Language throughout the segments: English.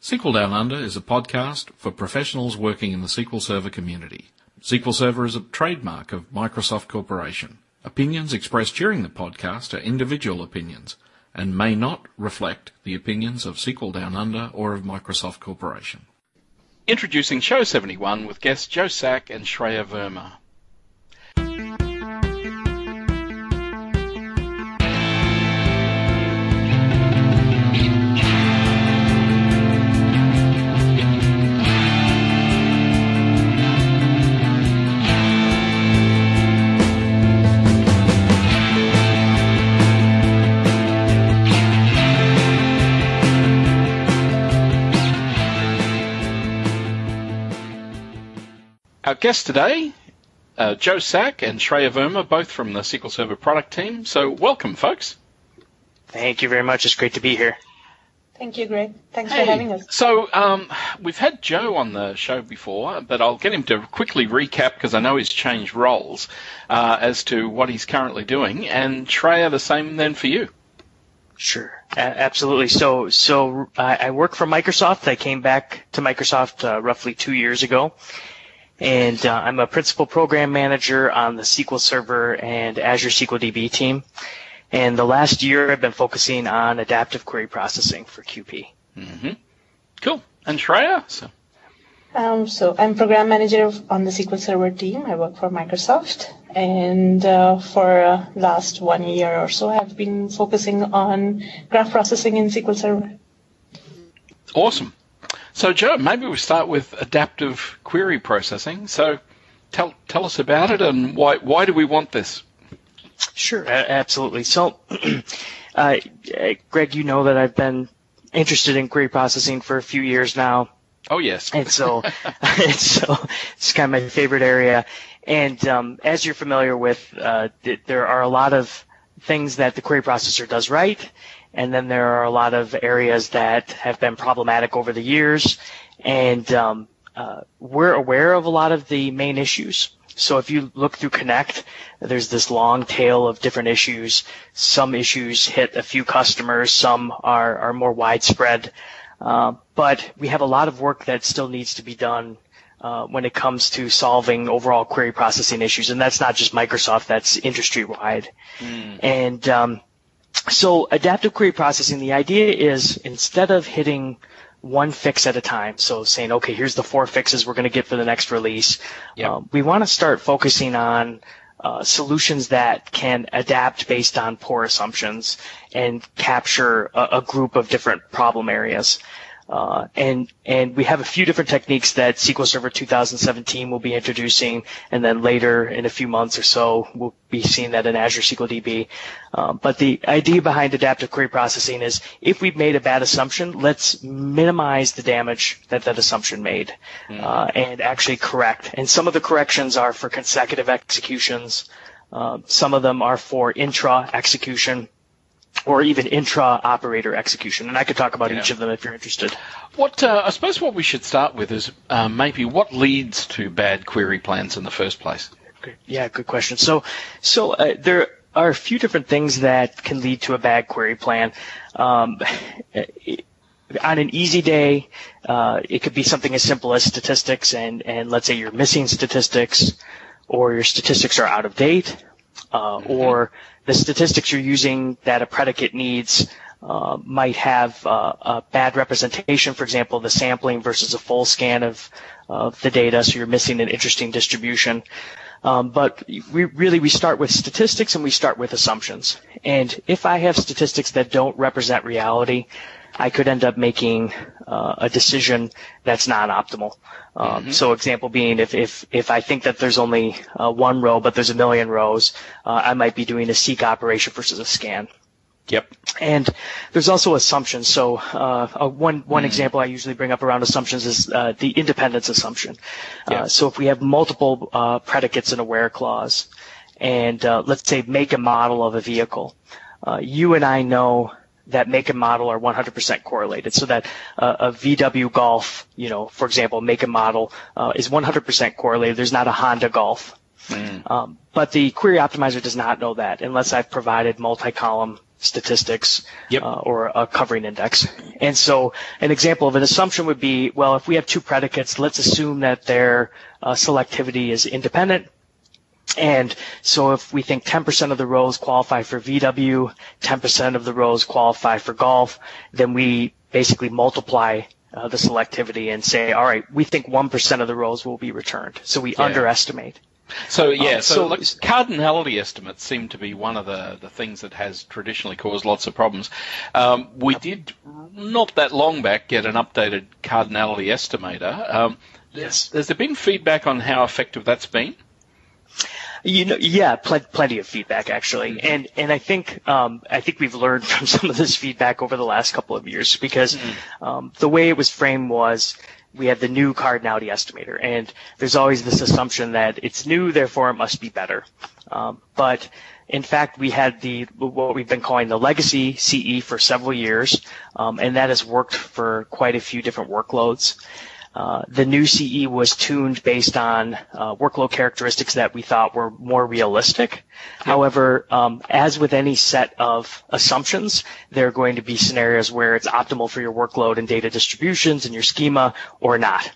SQL Down Under is a podcast for professionals working in the SQL Server community. SQL Server is a trademark of Microsoft Corporation. Opinions expressed during the podcast are individual opinions and may not reflect the opinions of SQL Down Under or of Microsoft Corporation. Introducing Show 71 with guests Joe Sack and Shreya Verma. Our guests today, uh, Joe Sack and Shreya Verma, both from the SQL Server product team. So welcome, folks. Thank you very much. It's great to be here. Thank you, Greg. Thanks Hey, for having us. So um, we've had Joe on the show before, but I'll get him to quickly recap because I know he's changed roles uh, as to what he's currently doing. And Shreya, the same then for you. Sure, a- absolutely. So, so I, I work for Microsoft. I came back to Microsoft uh, roughly two years ago, and uh, I'm a principal program manager on the SQL Server and Azure SQL DB team. And the last year, I've been focusing on adaptive query processing for QP. hmm Cool. And Shreya? So, Um, so I'm program manager on the SQL Server team. I work for Microsoft, and uh, for uh, last one year or so, I've been focusing on graph processing in SQL Server. awesome. So Joe, maybe we start with adaptive query processing. So tell tell us about it and why why do we want this? Sure, absolutely. So, uh, Greg, you know that I've been interested in query processing for a few years now. Oh yes. and so, and so it's kind of my favorite area. And um, as you're familiar with, uh, th- there are a lot of things that the query processor does right, and then there are a lot of areas that have been problematic over the years. And um, uh, we're aware of a lot of the main issues. So if you look through Connect, there's this long tail of different issues. Some issues hit a few customers, some are, are more widespread. Uh, but we have a lot of work that still needs to be done uh, when it comes to solving overall query processing issues, and that's not just Microsoft; that's industry wide. And um, so, adaptive query processing, the idea is instead of hitting one fix at a time, so saying, okay, here's the four fixes we're going to get for the next release, Yep. uh, we want to start focusing on uh, solutions that can adapt based on poor assumptions and capture a, a group of different problem areas. Uh, and and we have a few different techniques that SQL Server 2017 will be introducing, and then later in a few months or so we'll be seeing that in Azure SQL DB. Um, but the idea behind adaptive query processing is if we've made a bad assumption, let's minimize the damage that that assumption made, uh, and actually correct. And some of the corrections are for consecutive executions. Uh, some of them are for intra execution or even intra-operator execution. And I could talk about Yeah. each of them if you're interested. What uh, I suppose what we should start with is uh, maybe what leads to bad query plans in the first place. Good. Yeah, good question. So, so uh, there are a few different things that can lead to a bad query plan. Um, on an easy day, uh, it could be something as simple as statistics, and and let's say you're missing statistics, or your statistics are out of date, uh, or the statistics you're using that a predicate needs uh, might have uh, a bad representation. For example, the sampling versus a full scan of of the data, so you're missing an interesting distribution. Um, but we really we start with statistics and we start with assumptions. And if I have statistics that don't represent reality, I could end up making uh, a decision that's non-optimal. Um, So, example being, if if if I think that there's only uh, one row but there's a million rows, uh, I might be doing a seek operation versus a scan. Yep. And there's also assumptions. So uh, one one example I usually bring up around assumptions is uh, the independence assumption. Yeah. Uh, so if we have multiple uh, predicates in a where clause, and uh, let's say make a model of a vehicle, uh, you and I know that make and model are 100% correlated. So that uh, a VW Golf, you know, for example, make and model uh, is 100% correlated. There's not a Honda Golf. Um, but the query optimizer does not know that unless I've provided multi-column statistics Yep. uh, or a covering index. And so an example of an assumption would be, well, if we have two predicates, let's assume that their uh, selectivity is independent. And so if we think 10% of the rows qualify for VW, 10% of the rows qualify for golf, then we basically multiply uh, the selectivity and say, all right, we think 1% of the rows will be returned. So we Yeah. underestimate. So yeah, Um, so, so- like, cardinality estimates seem to be one of the, the things that has traditionally caused lots of problems. Um, we did not that long back get an updated cardinality estimator. Um, Yes. Has there been feedback on how effective that's been? You know, yeah, pl- plenty of feedback actually, and and I think um, I think we've learned from some of this feedback over the last couple of years because um, the way it was framed was we had the new cardinality estimator, and there's always this assumption that it's new, therefore it must be better, um, but in fact, we had the what we've been calling the legacy CE for several years, um, and that has worked for quite a few different workloads. Uh, the new CE was tuned based on uh, workload characteristics that we thought were more realistic. However, um, as with any set of assumptions, there are going to be scenarios where it's optimal for your workload and data distributions and your schema or not.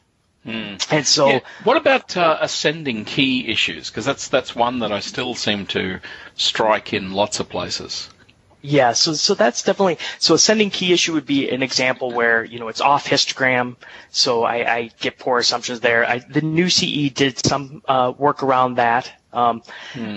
And so, Yeah. What about uh, ascending key issues? Because that's that's one that I still seem to strike in lots of places. Yeah, so so that's definitely so ascending key issue would be an example where you know it's off histogram, so I, I get poor assumptions there. I, the new CE did some uh, work around that um,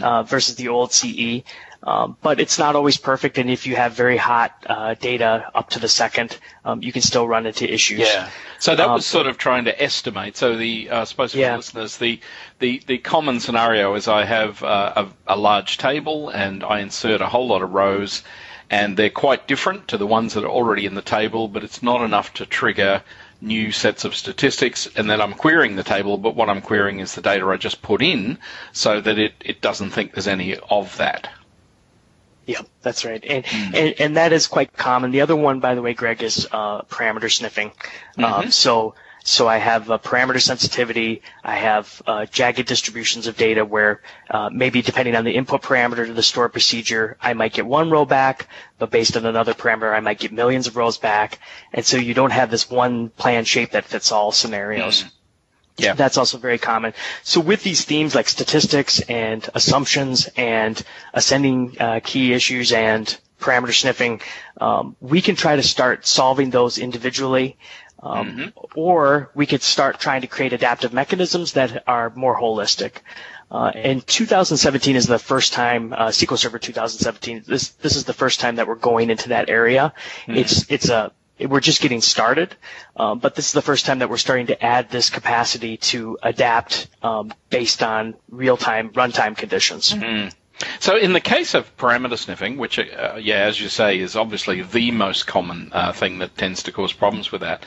uh, versus the old CE, um, but it's not always perfect. And if you have very hot uh, data up to the second, um, you can still run into issues. Yeah. So that Um, was sort of trying to estimate. So the, uh, I suppose for Yeah. listeners, the, the, the common scenario is I have uh, a, a large table and I insert a whole lot of rows and they're quite different to the ones that are already in the table, but it's not enough to trigger new sets of statistics and then I'm querying the table, but what I'm querying is the data I just put in so that it, it doesn't think there's any of that. Yeah, that's right, and, and and that is quite common. The other one, by the way, Greg, is uh, parameter sniffing. Um, so so I have a parameter sensitivity. I have uh, jagged distributions of data where uh, maybe depending on the input parameter to the stored procedure, I might get one row back, but based on another parameter, I might get millions of rows back. And so you don't have this one plan shape that fits all scenarios. Yeah. That's also very common. So with these themes like statistics and assumptions and ascending uh, key issues and parameter sniffing, um, we can try to start solving those individually. Um, Or we could start trying to create adaptive mechanisms that are more holistic. Uh, and 2017 is the first time uh, SQL Server 2017. This this is the first time that we're going into that area. It's it's a we're just getting started, um, but this is the first time that we're starting to add this capacity to adapt um, based on real-time runtime conditions. So in the case of parameter sniffing, which, uh, yeah, as you say, is obviously the most common uh, thing that tends to cause problems with that,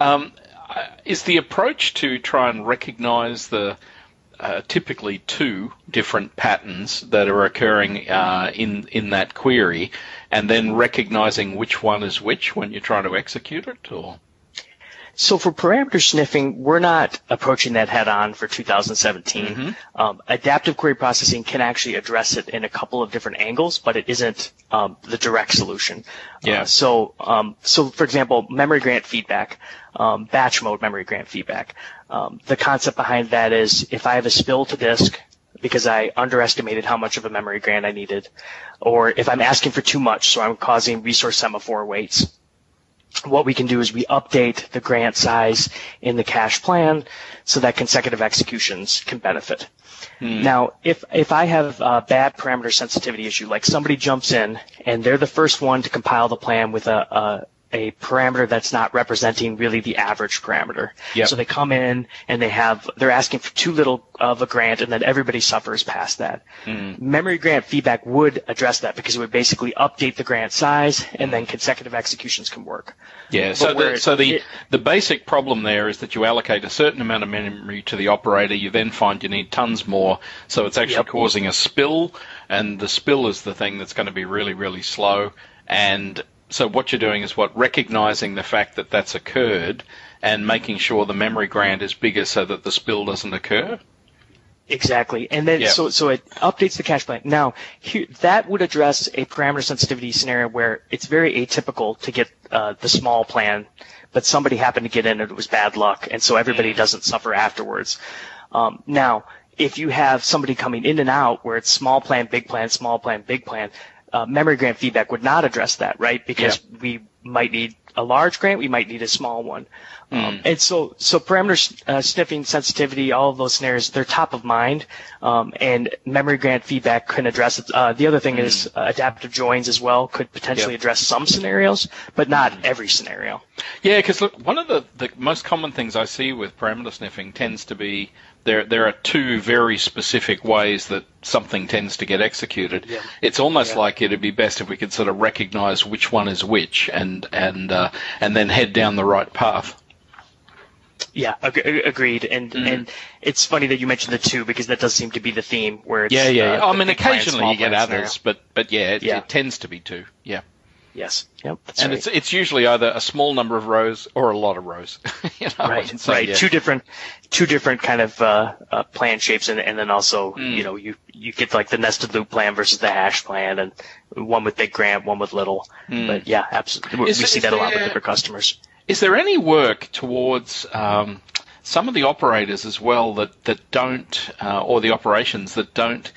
um, uh, is the approach to try and recognize the uh, typically two different patterns that are occurring uh, in in that query, and then recognizing which one is which when you're trying to execute it, or So for parameter sniffing, we're not approaching that head on for 2017. Um, adaptive query processing can actually address it in a couple of different angles, but it isn't um, the direct solution. Yeah. Uh, so, um, so for example, memory grant feedback, um, batch mode memory grant feedback. Um, the concept behind that is if I have a spill to disk because I underestimated how much of a memory grant I needed, or if I'm asking for too much, so I'm causing resource semaphore waits what we can do is we update the grant size in the cache plan so that consecutive executions can benefit. Hmm. Now, if if I have a bad parameter sensitivity issue, like somebody jumps in and they're the first one to compile the plan with a, a a parameter that's not representing really the average parameter. Yep. So they come in and they have they're asking for too little of a grant, and then everybody suffers past that. Mm. Memory grant feedback would address that because it would basically update the grant size, and then consecutive executions can work. Yeah, so the, it- so the it- the basic problem there is that you allocate a certain amount of memory to the operator, you then find you need tons more, so it's actually Yep. causing a spill, and the spill is the thing that's going to be really, really slow. And so what you're doing is what recognizing the fact that that's occurred and making sure the memory grant is bigger so that the spill doesn't occur. Exactly, and then Yeah. so so it updates the cache plan. Now here, that would address a parameter sensitivity scenario where it's very atypical to get uh, the small plan, but somebody happened to get in and it was bad luck, and so everybody doesn't suffer afterwards. Um, now, if you have somebody coming in and out where it's small plan, big plan, small plan, big plan, uh, memory grant feedback would not address that, right? Because we might need a large grant, we might need a small one. Um, and so, so parameter uh, sniffing, sensitivity, all of those scenarios, they're top of mind, um, and memory grant feedback can address it. Uh, the other thing is uh, adaptive joins as well could potentially Yep. address some scenarios, but not every scenario. Yeah, because look, one of the, the most common things I see with parameter sniffing tends to be there. There are two very specific ways that something tends to get executed. Yeah. It's almost Yeah. like it'd be best if we could sort of recognise which one is which, and and uh, and then head down the right path. Yeah, ag- agreed. And Mm-hmm. and it's funny that you mentioned the two because that does seem to be the theme where it's Yeah, yeah. yeah. uh, I mean, plan, occasionally you get others, scenario. but but yeah, it, Yeah. it tends to be two. Yeah. Yes. Yep. And right. it's it's usually either a small number of rows or a lot of rows. you know? right, so, right. yeah. Two different, two different kind of uh, uh, plan shapes, and, and then also, Mm. you know, you you get like the nested loop plan versus the hash plan, and one with big grant, one with little. But yeah, absolutely, we, Mm. Is we see that a lot with different customers. Is there any work towards um, some of the operators as well that that don't, uh, or the operations that don't,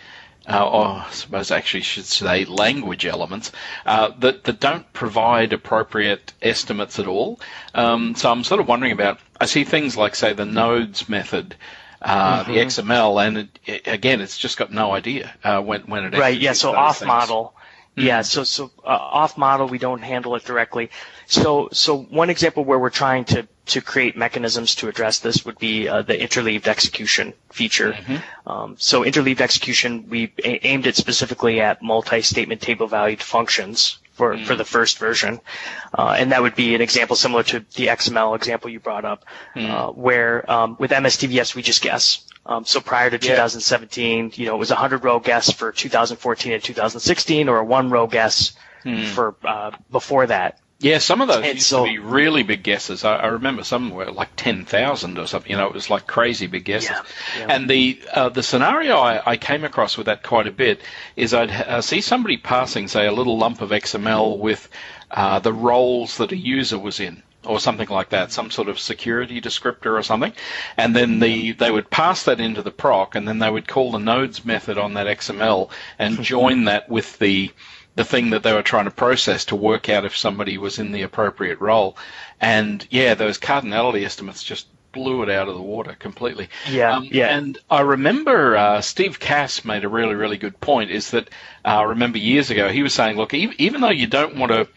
uh, or I suppose actually should say language elements uh, that that don't provide appropriate estimates at all? Um, so I'm sort of wondering about. I see things like say the nodes method. Uh, The XML, and it, it- again, it's just got no idea uh, when when it Right. Yeah. So off things. model. Mm-hmm. Yeah. So so uh, off model, we don't handle it directly. So so one example where we're trying to to create mechanisms to address this would be uh, the interleaved execution feature. Mm-hmm. Um, so interleaved execution, we a- aimed it specifically at multi-statement table valued functions. For, Mm. for the first version, uh, and that would be an example similar to the XML example you brought up, Mm. uh, where um, with MSTVFs we just guess. Um, so prior to Yeah. 2017, you know, it was a 100 row guess for 2014 and 2016, or a one row guess Hmm. for uh, before that. Yeah, some of those used to be really big guesses. I, I remember some were like ten thousand or something. You know, it was like crazy big guesses. Yeah, yeah. And the uh, the scenario I, I came across with that quite a bit is I'd uh, see somebody passing, say, a little lump of XML with uh, the roles that a user was in. Or something like that, some sort of security descriptor or something, and then the they would pass that into the proc, and then they would call the nodes method on that XML and join that with the the thing that they were trying to process to work out if somebody was in the appropriate role. And yeah, those cardinality estimates just blew it out of the water completely. Yeah, Um, yeah. And I remember uh, Steve Kass made a really, really good point. Is that uh, I remember years ago he was saying, look, even, even though you don't want to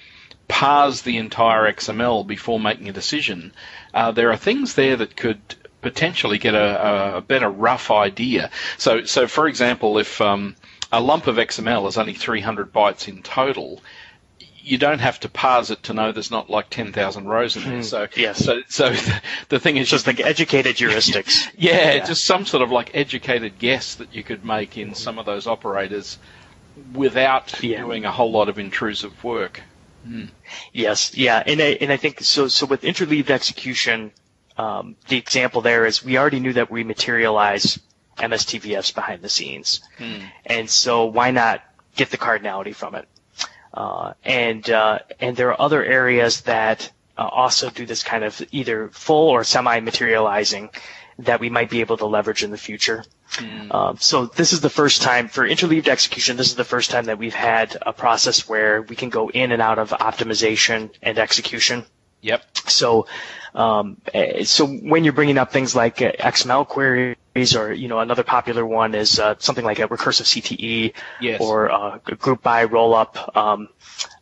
parse the entire XML before making a decision, uh, there are things there that could potentially get a, a better rough idea. So, so for example, if um, a lump of XML is only 300 bytes in total, you don't have to parse it to know there's not like 10,000 rows in there. Hmm. So, yes. so, so the, the thing is, Just you like educated heuristics. yeah, Yeah. just some sort of like educated guess that you could make in hmm. some of those operators without Yeah. doing a whole lot of intrusive work. Hmm. Yes, yeah, and I, and I think so. So with interleaved execution, um, the example there is we already knew that we materialize MSTVFs behind the scenes, and so why not get the cardinality from it? Uh, and uh, and there are other areas that uh, also do this kind of either full or semi-materializing that we might be able to leverage in the future. Um, so this is the first time for interleaved execution. This is the first time that we've had a process where we can go in and out of optimization and execution. Yep. So, um, eh, so when you're bringing up things like uh, XML queries, or you know, another popular one is uh, something like a recursive CTE, Yes. or uh, a group by rollup. Um,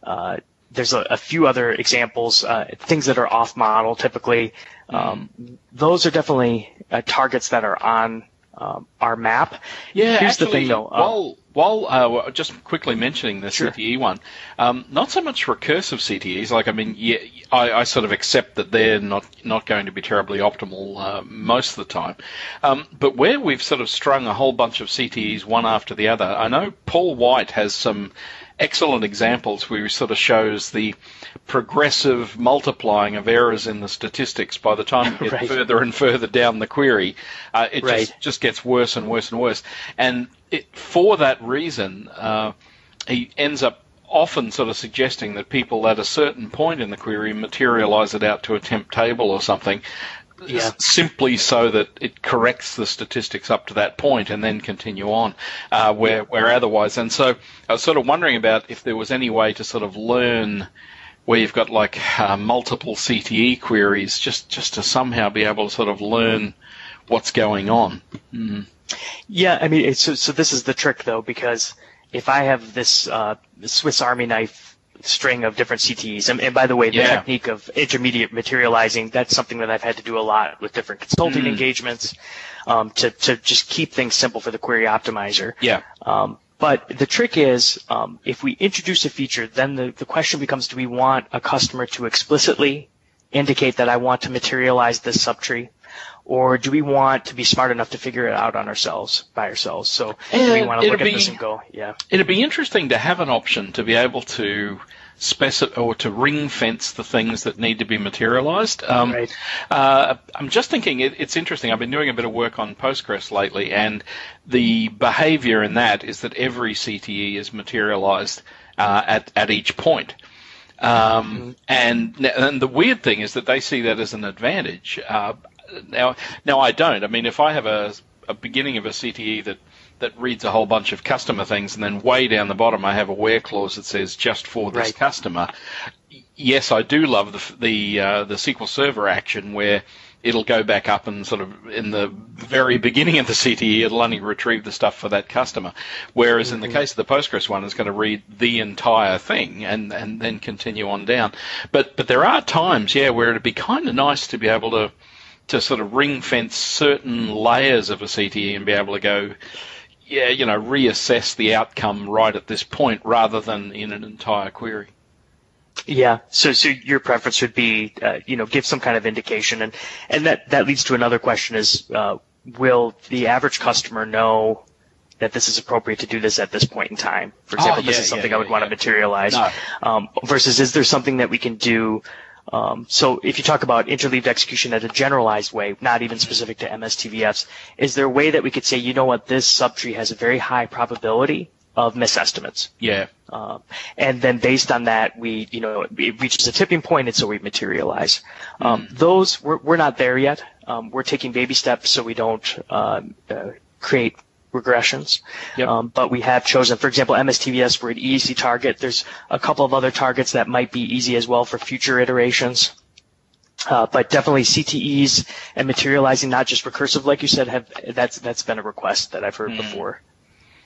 uh, there's a, a few other examples, uh, things that are off model typically. Um, Those are definitely uh, targets that are on um, our map. Yeah, Here's actually, the thing though. while while uh, just quickly mentioning the sure. CTE one, um, not so much recursive CTEs. Like I mean, yeah, I, I, sort of accept that they're not not going to be terribly optimal uh, most of the time. Um, but where we've sort of strung a whole bunch of CTEs one after the other, I know Paul White has some excellent examples where he sort of shows the progressive multiplying of errors in the statistics by the time you get right. further and further down the query. Uh, it right. just, just gets worse and worse and worse. And it, for that reason, uh, he ends up often sort of suggesting that people at a certain point in the query materialize it out to a temp table or something yeah. simply so that it corrects the statistics up to that point and then continue on, uh, where, where otherwise. And so I was sort of wondering about if there was any way to sort of learn where you've got like uh, multiple CTE queries, just, just to somehow be able to sort of learn what's going on. Mm. Yeah, I mean, so, so this is the trick though, because if I have this uh, Swiss Army knife string of different CTEs. And, and by the way, the yeah. technique of intermediate materializing, that's something that I've had to do a lot with different consulting mm. engagements um, to, to just keep things simple for the query optimizer. Yeah. Um, but the trick is, um, if we introduce a feature, then the, the question becomes, do we want a customer to explicitly indicate that I want to materialize this subtree? Or do we want to be smart enough to figure it out on ourselves, by ourselves? So do we want to look at this and go, yeah. It'd be interesting to have an option to be able to specify or to ring fence the things that need to be materialized. Um, right. uh, I'm just thinking it, it's interesting. I've been doing a bit of work on Postgres lately, and the behavior in that is that every CTE is materialized uh, at at each point. Um, mm-hmm. and, and the weird thing is that they see that as an advantage. Uh, now, now I don't. I mean, if I have a, a beginning of a CTE that that reads a whole bunch of customer things, and then way down the bottom I have a where clause that says just for this right. customer. Yes, I do love the the uh, the SQL Server action where it'll go back up and sort of in the very beginning of the CTE, it'll only retrieve the stuff for that customer. Whereas mm-hmm. in the mm-hmm. case of the Postgres one, it's going to read the entire thing and, and then continue on down. But, but there are times, yeah, where it'd be kind of nice to be able to, to sort of ring fence certain layers of a CTE and be able to go, yeah, you know, reassess the outcome right at this point rather than in an entire query. Yeah. So, so your preference would be, uh, you know, give some kind of indication, and and that that leads to another question: is uh, will the average customer know that this is appropriate to do this at this point in time? For example, oh, yeah, this is something yeah, I would yeah, want to materialize. No. Um, versus, is there something that we can do um, so if you talk about interleaved execution at a generalized way, not even specific to MSTVFs, is there a way that we could say, you know what, this subtree has a very high probability of misestimates? Yeah. Um, and then based on that, we, you know, it reaches a tipping point and so we materialize. Um, mm. Those, we're, we're not there yet. Um, we're taking baby steps so we don't uh, uh, create regressions. Yep. Um, but we have chosen, for example, MSTVFs for an easy target. There's a couple of other targets that might be easy as well for future iterations. Uh, but definitely CTEs and materializing, not just recursive, like you said, have that's that's been a request that I've heard mm. before.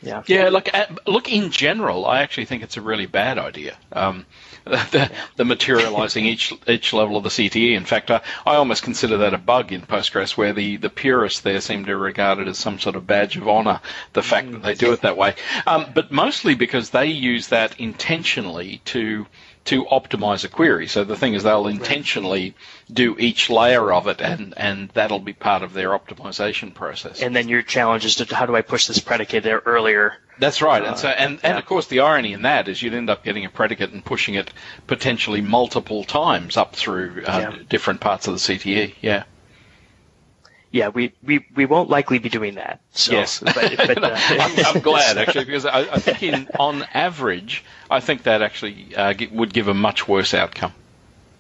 Yeah. Yeah. Look, look. In general, I actually think it's a really bad idea. Um, the, the, materializing each each level of the CTE. In fact, I, I almost consider that a bug in Postgres, where the, the purists there seem to regard it as some sort of badge of honor, the fact that they do it that way. Um, but mostly because they use that intentionally to to optimize a query. So the thing is, they'll intentionally do each layer of it, and, and that'll be part of their optimization process. And then your challenge is to how do I push this predicate there earlier? That's right. And so, and, and of course, the irony in that is you'd end up getting a predicate and pushing it potentially multiple times up through uh, yeah. different parts of the CTE. Yeah yeah, we, we, we won't likely be doing that. So, yes, but, but, uh, I'm, I'm, glad actually because I, I think in, on average, I think that actually uh, would give a much worse outcome.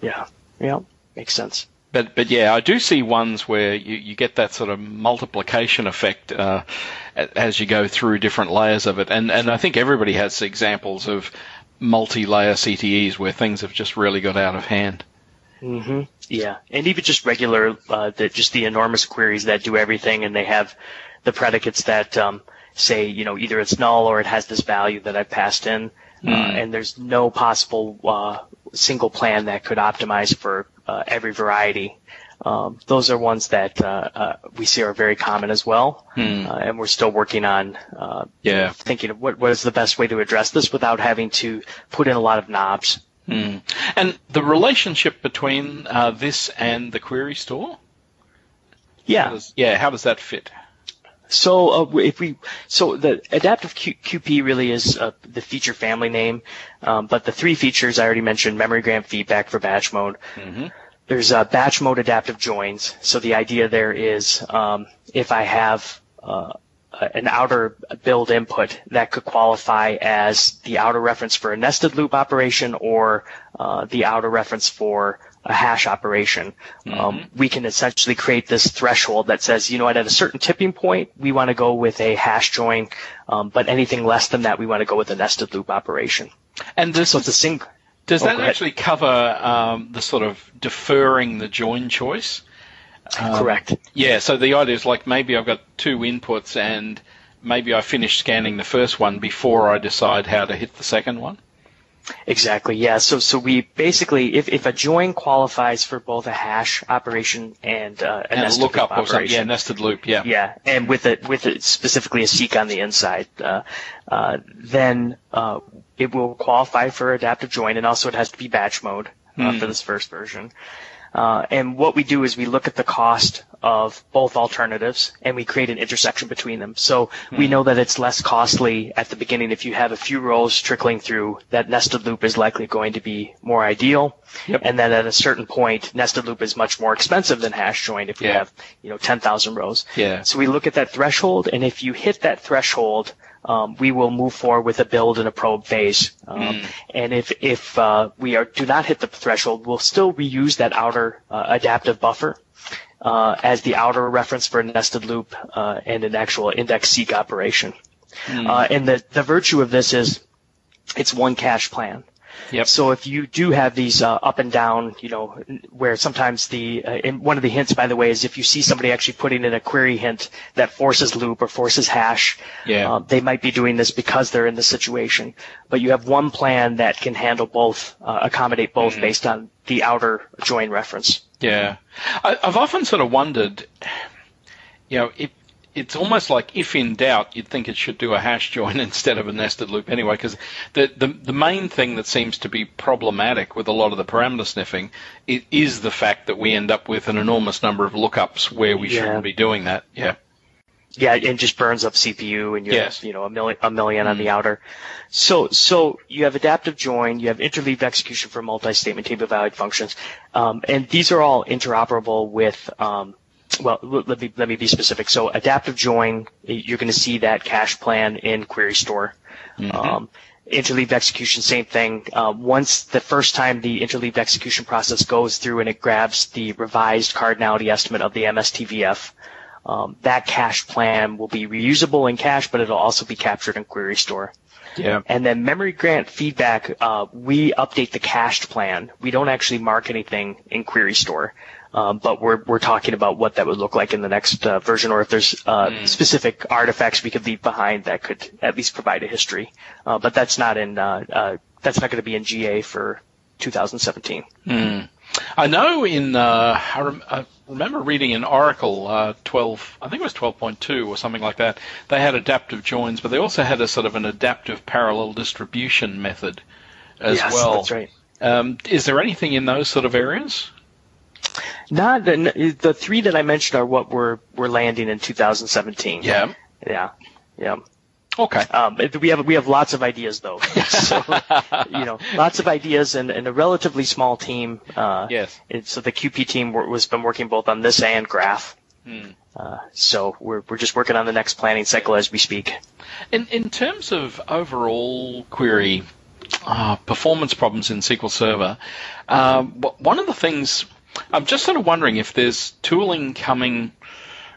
Yeah, yeah, makes sense. But but yeah, I do see ones where you, you get that sort of multiplication effect uh, as you go through different layers of it, and and I think everybody has examples of multi-layer CTEs where things have just really got out of hand. Mm-hmm. Yeah, and even just regular, uh, the, just the enormous queries that do everything, and they have the predicates that um, say, you know, either it's null or it has this value that I passed in, mm. uh, and there's no possible uh, single plan that could optimize for uh, every variety. Um, those are ones that uh, uh, we see are very common as well, uh, and we're still working on uh, Yeah. thinking of what, what is the best way to address this without having to put in a lot of knobs. And the relationship between uh, this and the query store? Yeah. How does, yeah, how does that fit? So uh, if we so the adaptive Q, QP really is uh, the feature family name, um, but the three features I already mentioned: memory grant feedback for batch mode. There's uh, batch mode adaptive joins. So the idea there is um, if I have uh, an outer build input that could qualify as the outer reference for a nested loop operation or uh, the outer reference for a hash operation. Um, we can essentially create this threshold that says, you know what, at a certain tipping point, we want to go with a hash join, um, but anything less than that, we want to go with a nested loop operation. And does, So it's a does oh, that actually cover um, the sort of deferring the join choice? Correct. Yeah, so the idea is like maybe I've got two inputs and maybe I finish scanning the first one before I decide how to hit the second one. Exactly. Yeah. So so we basically, if, if a join qualifies for both a hash operation and uh, a And nested lookup loop or. Yeah, nested loop. Yeah. Yeah, and with it with it specifically a seek on the inside, uh, uh, then uh, it will qualify for adaptive join, and also it has to be batch mode uh, for this first version. Uh, and what we do is we look at the cost of both alternatives and we create an intersection between them. So we know that it's less costly at the beginning if you have a few rows trickling through. That nested loop is likely going to be more ideal. Yep. And then at a certain point, nested loop is much more expensive than hash join if you Yeah. have you know 10,000 rows. Yeah. So we look at that threshold, and if you hit that threshold, um, we will move forward with a build and a probe phase. Um, And if if uh, we are do not hit the threshold, we'll still reuse that outer uh, adaptive buffer uh, as the outer reference for a nested loop uh, and an actual index seek operation. Uh, and the the virtue of this is it's one cache plan. Yep. So if you do have these uh, up and down, you know, where sometimes the uh, one of the hints, by the way, is if you see somebody actually putting in a query hint that forces loop or forces hash, Yeah. uh, they might be doing this because they're in the situation. But you have one plan that can handle both, uh, accommodate both Mm-hmm. based on the outer join reference. Yeah, I, I've often sort of wondered, you know, it, it's almost like if in doubt, you'd think it should do a hash join instead of a nested loop anyway, because the, the the main thing that seems to be problematic with a lot of the parameter sniffing is, is the fact that we end up with an enormous number of lookups where we Yeah. shouldn't be doing that. Yeah. Yeah, it just burns up CPU and you Yes. have, you know, a million, a million on the outer. So, so you have adaptive join, you have interleaved execution for multi-statement table valued functions, um, and these are all interoperable with, um, well, let me, let me be specific. So adaptive join, you're going to see that cache plan in query store. Um, interleaved execution, same thing. Uh, once the first time the interleaved execution process goes through and it grabs the revised cardinality estimate of the MSTVF, um, that cache plan will be reusable in cache, but it'll also be captured in query store. Yeah. And then memory grant feedback, uh, we update the cached plan. We don't actually mark anything in query store. Um, but we're, we're talking about what that would look like in the next uh, version, or if there's uh, specific artifacts we could leave behind that could at least provide a history. Uh, but that's not in uh, uh, that's not going to be in GA for 2017. I know in uh, I, rem- I remember reading in Oracle uh, 12, I think it was 12.2 or something like that. They had adaptive joins, but they also had a sort of an adaptive parallel distribution method as yes, well. that's right. Um, is there anything in those sort of areas? Not the, the three that I mentioned are what we're we're landing in 2017. Yeah. yeah, yeah. Okay. Um, we have we have lots of ideas though, so you know, lots of ideas and, and a relatively small team. Uh, Yes. and so the QP team was been working both on this and Graph. Hmm. Uh, so we're we're just working on the next planning cycle as we speak. In in terms of overall query uh, performance problems in SQL Server, um, one of the things I'm just sort of wondering if there's tooling coming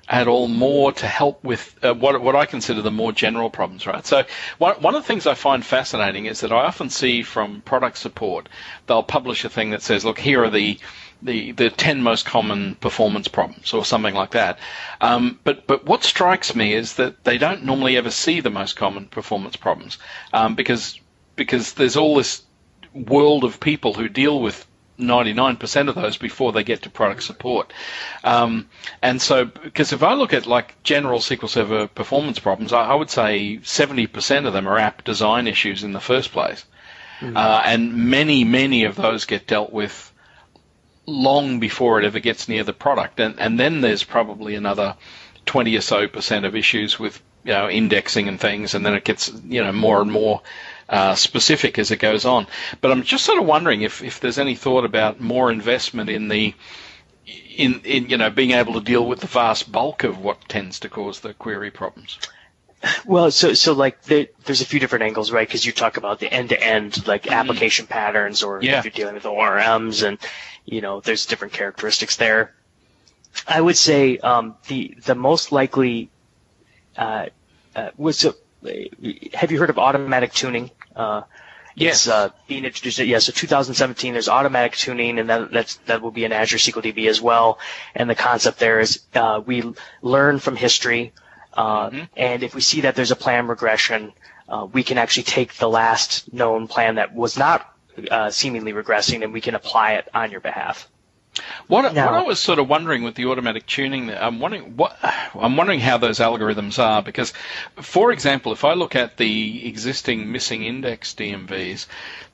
at all more to help with uh, what what I consider the more general problems, right? So one one of the things I find fascinating is that I often see from product support they'll publish a thing that says, look, here are the the, the 10 most common performance problems or something like that. Um, but, but what strikes me is that they don't normally ever see the most common performance problems um, because, because there's all this world of people who deal with 99% of those before they get to product support. Um, and so, because if I look at like general SQL Server performance problems, I, I, would say 70% of them are app design issues in the first place. Mm-hmm. Uh, and many, many of those get dealt with long before it ever gets near the product. And, and then there's probably another 20 or so percent of issues with you know, indexing and things, and then it gets you know more and more uh, specific as it goes on. But I'm just sort of wondering if, if there's any thought about more investment in the in, in you know being able to deal with the vast bulk of what tends to cause the query problems. Well, so so like the, there's a few different angles, right? Because you talk about the end-to-end like mm-hmm. application patterns, or yeah. if you're dealing with ORMs, and you know there's different characteristics there. I would say um, the the most likely uh, uh, was. Uh, have you heard of automatic tuning? Uh, yes. Uh, being introduced. Yeah, so 2017, there's automatic tuning, and that that's, that will be in Azure SQL DB as well. And the concept there is uh, we learn from history, uh, mm-hmm. and if we see that there's a plan regression, uh, we can actually take the last known plan that was not uh, seemingly regressing, and we can apply it on your behalf. What, no. what I was sort of wondering with the automatic tuning, I'm wondering what I'm wondering how those algorithms are because, for example, if I look at the existing missing index DMVs,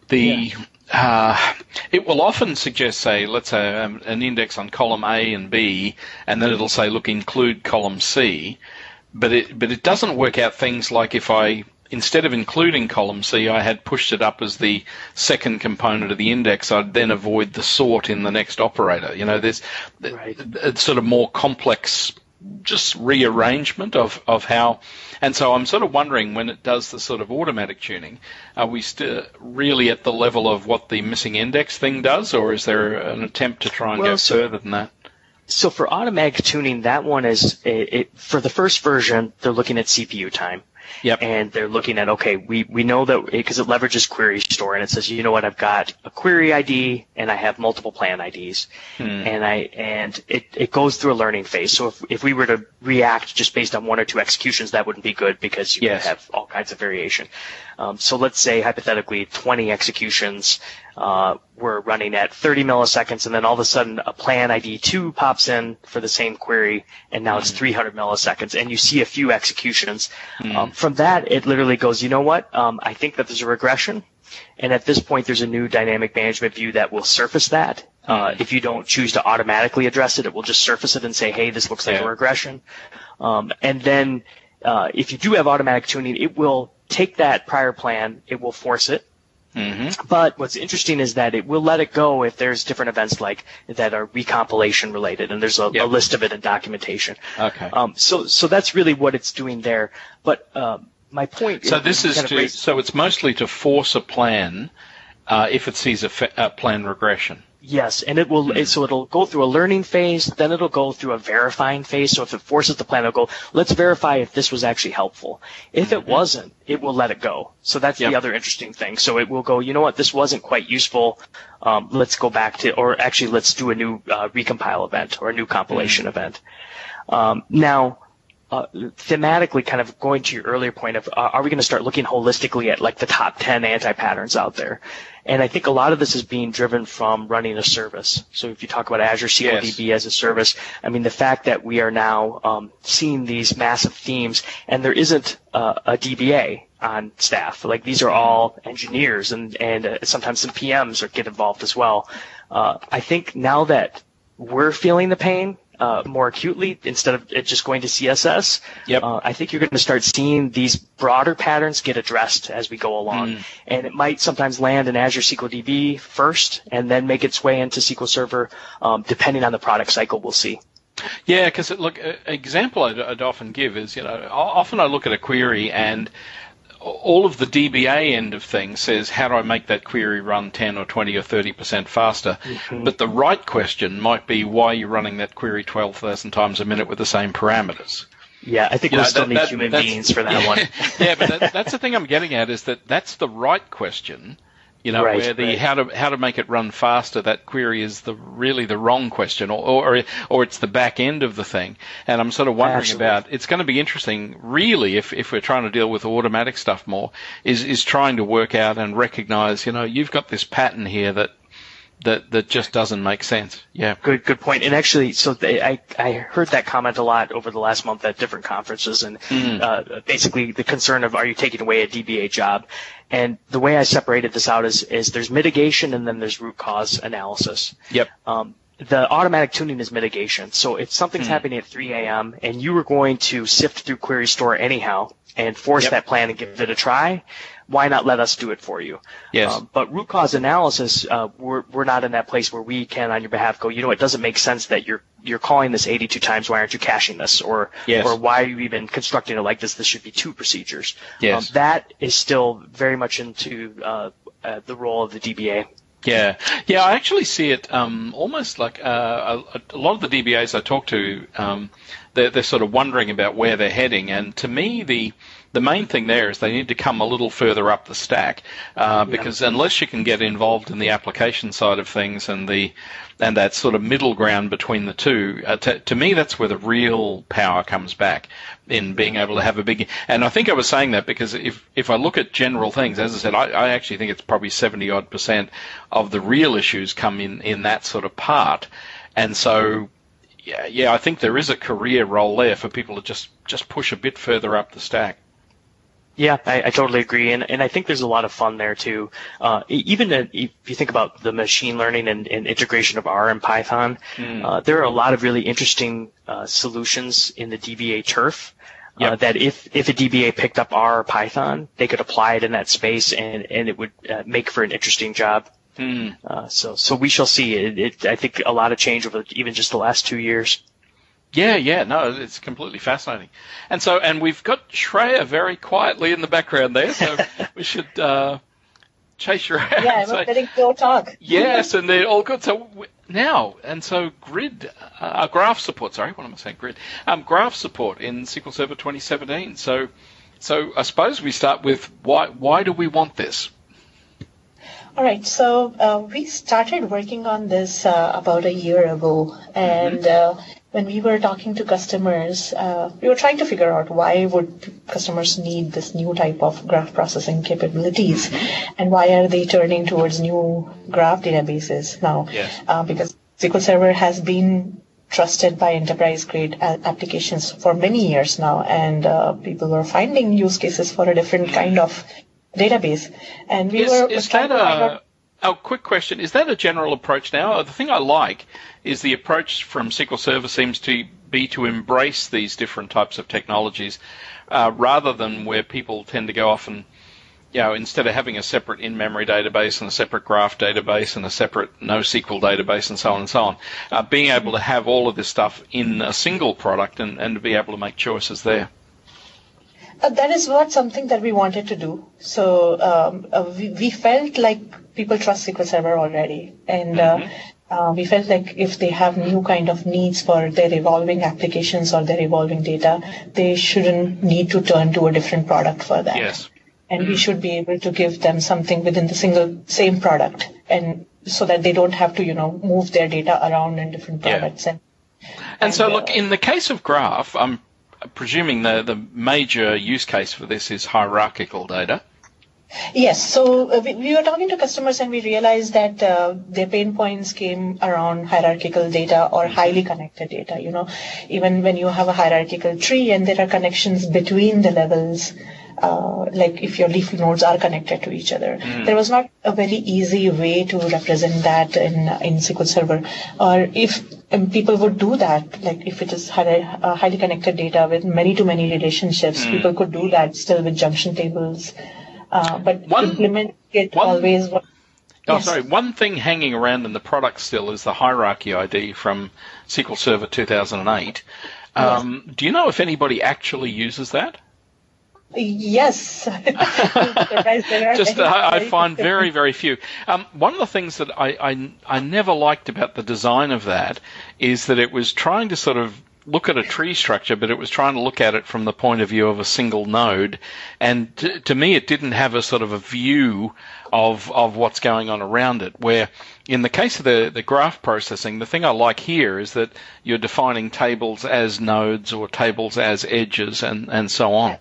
the yeah. Uh, it will often suggest, say, let's say um, an index on column A and B, and then it'll say, look, include column C, but it but it doesn't work out things like if I instead of including column C, I had pushed it up as the second component of the index. I'd then avoid the sort in the next operator. You know, there's right. it's sort of more complex, just rearrangement of, of how. And so I'm sort of wondering when it does the sort of automatic tuning, are we still really at the level of what the missing index thing does, or is there an attempt to try and well, go so, further than that? So for automatic tuning, that one is it, it, for the first version. They're looking at CPU time. Yep. And they're looking at, okay, we, we know that because it leverages query store and it says, you know what, I've got a query ID and I have multiple plan IDs. Hmm. And I, and it, it goes through a learning phase. So if, if we were to react just based on one or two executions, that wouldn't be good because you yes. have all kinds of variation. Um, so let's say hypothetically 20 executions uh, we're running at 30 milliseconds, and then all of a sudden a plan ID 2 pops in for the same query, and now mm it's 300 milliseconds, and you see a few executions. mm Um, from that, it literally goes, you know what? Um, I think that there's a regression, and at this point, there's a new dynamic management view that will surface that. Uh, mm if you don't choose to automatically address it, it will just surface it and say, hey, this looks like yeah. a regression. Um, and then uh, if you do have automatic tuning, it will take that prior plan, it will force it, Mm-hmm. But what's interesting is that it will let it go if there's different events like that are recompilation related, and there's a, yep. a list of it in documentation. Okay. Um, so so that's really what it's doing there. But uh, my point. So this is to raise, so it's mostly to force a plan uh, if it sees a, fa- a plan regression. Yes, and it will. So it'll go through a learning phase, then it'll go through a verifying phase. So if it forces the plan, it'll go, let's verify if this was actually helpful. If it mm-hmm. wasn't, it will let it go. So that's yep. the other interesting thing. So it will go, you know what, this wasn't quite useful. Um, let's go back to, or actually, let's do a new uh, recompile event or a new compilation mm-hmm. event. Um, now, uh, thematically, kind of going to your earlier point of, uh, are we going to start looking holistically at like the top 10 anti-patterns out there? And I think a lot of this is being driven from running a service. So if you talk about Azure SQL yes. as a service, I mean, the fact that we are now um, seeing these massive themes and there isn't uh, a DBA on staff. Like these are all engineers and, and uh, sometimes some PMs are get involved as well. Uh, I think now that we're feeling the pain, uh, more acutely instead of it just going to CSS. Yep. Uh, I think you're going to start seeing these broader patterns get addressed as we go along. Mm. And it might sometimes land in Azure SQL DB first and then make its way into SQL Server, um, depending on the product cycle we'll see. Yeah, because look, an example I'd, I'd, often give is, you know, often I look at a query and all of the DBA end of things says, how do I make that query run 10 or 20 or 30% faster? Mm-hmm. But the right question might be, why are you running that query 12,000 times a minute with the same parameters? Yeah, I think we still that, need that, human beings for that yeah, one. yeah, but that, that's the thing I'm getting at is that that's the right question. You know, right, where the right. how to how to make it run faster, that query is the really the wrong question, or, or or it's the back end of the thing. And I'm sort of wondering Absolutely. about. It's going to be interesting, really, if if we're trying to deal with automatic stuff more, is is trying to work out and recognize. You know, you've got this pattern here that that that just doesn't make sense. Yeah. Good, good point. And actually, so they, I I heard that comment a lot over the last month at different conferences, and Mm. uh, basically the concern of are you taking away a DBA job? And the way I separated this out is is there's mitigation and then there's root cause analysis. Yep. Um, the automatic tuning is mitigation. So if something's Hmm. happening at 3 a.m. and you were going to sift through Query Store anyhow and force Yep. that plan and give it a try, why not let us do it for you? Yes. Um, but root cause analysis, uh, we're, we're not in that place where we can on your behalf go, you know, it doesn't make sense that you're you're calling this 82 times. Why aren't you caching this? Or Yes. or why are you even constructing it like this? This should be two procedures. Yes. Um, that is still very much into uh, uh, the role of the DBA. Yeah, yeah. I actually see it um, almost like uh, a, a lot of the DBAs I talk to, um, they're, they're sort of wondering about where they're heading, and to me, the the main thing there is they need to come a little further up the stack uh, because unless you can get involved in the application side of things and the and that sort of middle ground between the two, uh, to, to me that's where the real power comes back in being able to have a big. And I think I was saying that because if if I look at general things, as I said, I, I actually think it's probably seventy odd percent of the real issues come in in that sort of part, and so. Yeah, yeah, I think there is a career role there for people to just, just push a bit further up the stack. Yeah, I, I totally agree, and and I think there's a lot of fun there too. Uh, even if you think about the machine learning and, and integration of R and Python, uh, there are a lot of really interesting uh, solutions in the DBA turf. Uh, Yep. that if, if a DBA picked up R or Python, they could apply it in that space and, and it would uh, make for an interesting job. Uh, so so we shall see. It, it, I think a lot of change over even just the last two years. Yeah, yeah, no, it's completely fascinating. And so, and we've got Shreya very quietly in the background there, so we should uh, chase her out. Yeah, we're letting Joe talk. yes, and they're all good. So w- now, and so grid, uh, graph support, sorry, what am I saying, grid? Um, graph support in SQL Server 2017. So, so I suppose we start with why, why do we want this? All right, so uh, we started working on this uh, about a year ago, and uh, when we were talking to customers, uh, we were trying to figure out why would customers need this new type of graph processing capabilities, and why are they turning towards new graph databases now? Yes. Uh, because SQL Server has been trusted by enterprise-grade a- applications for many years now, and uh, people were finding use cases for a different kind of database. And we Is, were is that to find out- a, a quick question? Is that a general approach now? The thing I like is the approach from SQL Server seems to be to embrace these different types of technologies uh, rather than where people tend to go off and, you know, instead of having a separate in-memory database and a separate graph database and a separate NoSQL database and so on and so on, uh, being able to have all of this stuff in a single product and, and to be able to make choices there. Uh, that is what something that we wanted to do. So um, uh, we, we felt like people trust SQL Server already, and uh, uh, we felt like if they have new kind of needs for their evolving applications or their evolving data, they shouldn't need to turn to a different product for that. Yes. And we should be able to give them something within the single same product, and so that they don't have to you know move their data around in different Yeah. products and And so, And, look, uh, in the case of graph, I'm presuming the, the major use case for this is hierarchical data. Yes. So uh, we, we were talking to customers and we realized that uh, their pain points came around hierarchical data or highly connected data. You know, even when you have a hierarchical tree and there are connections between the levels, uh, like if your leaf nodes are connected to each other, there was not a very easy way to represent that in in SQL Server. Or if um, people would do that, like if it is highly, uh, highly connected data with many to many relationships, people could do that still with junction tables. Uh, but One- implement it one- always. Oh, Yes. sorry. One thing hanging around in the product still is the hierarchy ID from SQL Server 2008. Um, Do you know if anybody actually uses that? Yes. Surprised there are Just uh, I find very very few. Um, one of the things that I, I I never liked about the design of that is that it was trying to sort of look at a tree structure, but it was trying to look at it from the point of view of a single node, and to, to me it didn't have a sort of a view of of what's going on around it. Where in the case of the the graph processing, the thing I like here is that you're defining tables as nodes or tables as edges and and so on.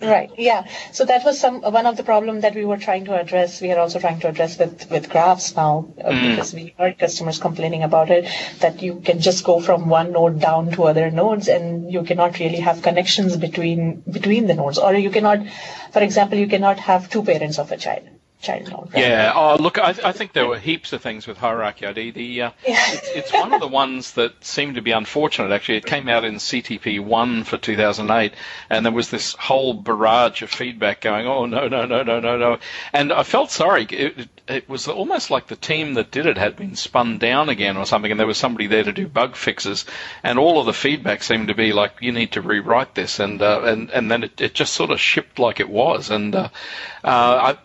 Right. Yeah. So that was some one of the problem that we were trying to address. We are also trying to address with with graphs now uh, mm. because we heard customers complaining about it that you can just go from one node down to other nodes and you cannot really have connections between between the nodes, or you cannot, for example, you cannot have two parents of a child node. Right? Yeah. Oh, look, I, I, think there were heaps of things with hierarchy ID. The uh, yeah. it's, it's, one of the ones that seemed to be unfortunate. Actually, it came out in CTP one for 2008, and there was this whole barrage of feedback going, "Oh no, no, no, no, no, no," and I felt sorry. It, it, it was almost like the team that did it had been spun down again or something, and there was somebody there to do bug fixes, and all of the feedback seemed to be like, "You need to rewrite this," and uh, and and then it, it just sort of shipped like it was, and uh, uh, I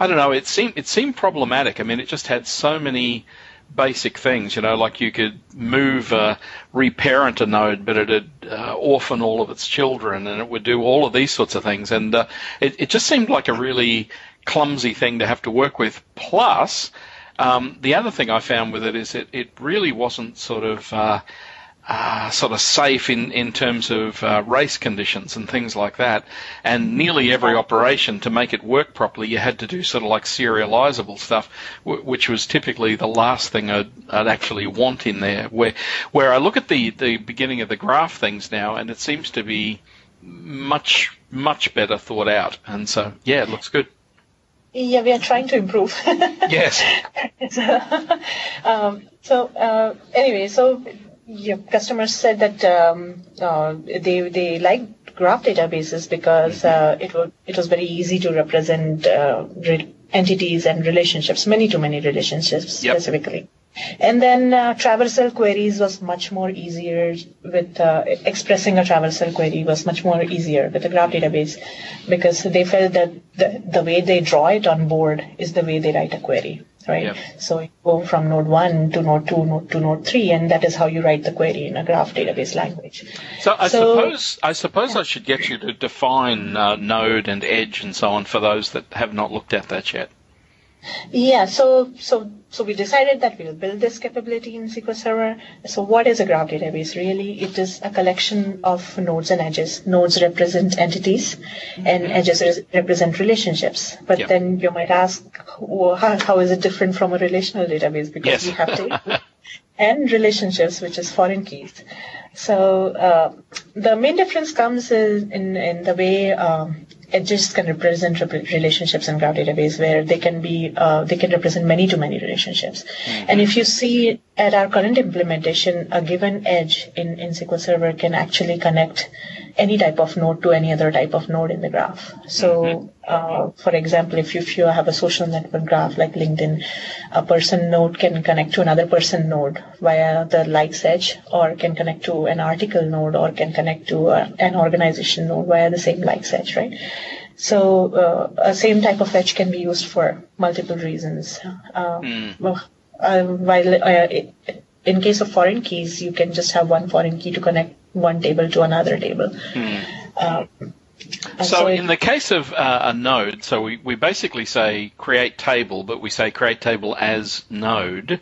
I don't know. It seemed it seemed problematic. I mean, it just had so many basic things, you know, like you could move, uh, reparent a node, but it'd uh, orphan all of its children, and it would do all of these sorts of things. And uh, it, it just seemed like a really clumsy thing to have to work with. Plus, um, the other thing I found with it is it, it really wasn't sort of uh, sort of safe in, in terms of uh, race conditions and things like that. And nearly every operation, to make it work properly, you had to do sort of like serializable stuff, w- which was typically the last thing I'd, I'd, actually want in there. Where where I look at the, the beginning of the graph things now, and it seems to be much much better thought out. And so yeah, it looks good. Yeah, we are trying to improve. yes. um, so uh, anyway, so yeah, customers said that um, uh, they they liked graph databases because uh, it was it was very easy to represent uh, re- entities and relationships, many to many relationships yep. specifically. And then uh, traversal queries was much more easier with uh, expressing a traversal query was much more easier with the graph database because they felt that the, the way they draw it on board is the way they write a query right? Yep. So you go from node 1 to node 2 node to node 3 and that is how you write the query in a graph database language. So I so, suppose I suppose yeah. I should get you to define uh, node and edge and so on for those that have not looked at that yet. Yeah, so so so we decided that we'll build this capability in SQL Server. So what is a graph database really? It is a collection of nodes and edges. Nodes represent entities, mm-hmm. and edges represent relationships. But yep. then you might ask, well, how, how is it different from a relational database? Because yes. we have data and relationships, which is foreign keys. So uh, the main difference comes in in, in the way. Um, edges can represent relationships in graph database where they can be uh, they can represent many to many relationships mm-hmm. and if you see at our current implementation a given edge in, in sql server can actually connect any type of node to any other type of node in the graph so mm-hmm. uh, for example if you, if you have a social network graph like linkedin a person node can connect to another person node via the likes edge or can connect to an article node or can connect to a, uh, an organization node via the same likes edge right so uh, a same type of edge can be used for multiple reasons. Uh, mm. uh, while uh, in case of foreign keys, you can just have one foreign key to connect one table to another table. Mm. So, so, in the case of uh, a node, so we, we basically say create table, but we say create table as node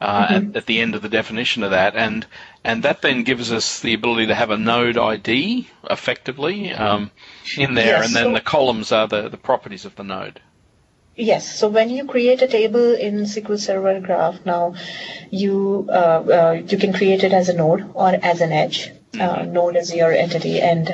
uh, mm-hmm. at, at, the end of the definition of that, and and that then gives us the ability to have a node ID effectively um, in there, and then so the columns are the, the properties of the node. Yes. So when you create a table in SQL Server Graph, now you uh, uh, you can create it as a node or as an edge. Uh, mm-hmm. node is your entity, and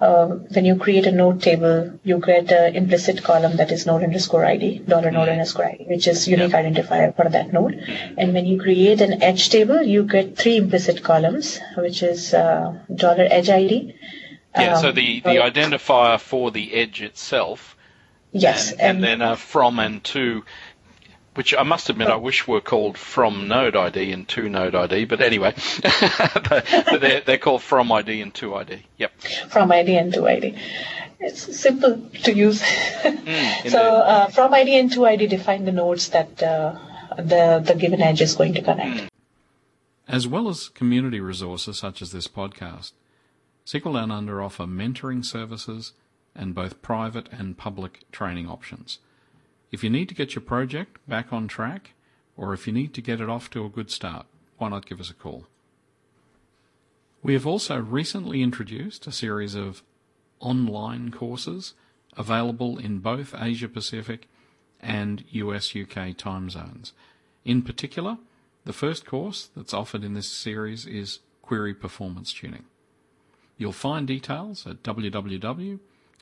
um, when you create a node table, you get an implicit column that is node underscore ID, dollar node mm-hmm. underscore ID, which is unique identifier for that node. And when you create an edge table, you get three implicit columns, which is uh, dollar edge ID. Yeah, um, so the, the identifier for the edge itself. Yes. And, and, and then a from and to which I must admit I wish were called from node ID and to node ID, but anyway, they're, they're called from ID and to ID. Yep. From ID and to ID. It's simple to use. Mm, so uh, from ID and to ID define the nodes that uh, the the given edge is going to connect. Mm. As well as community resources such as this podcast, SQL Down Under offer mentoring services and both private and public training options. If you need to get your project back on track, or if you need to get it off to a good start, why not give us a call? We have also recently introduced a series of online courses available in both Asia Pacific and US UK time zones. In particular, the first course that's offered in this series is Query Performance Tuning. You'll find details at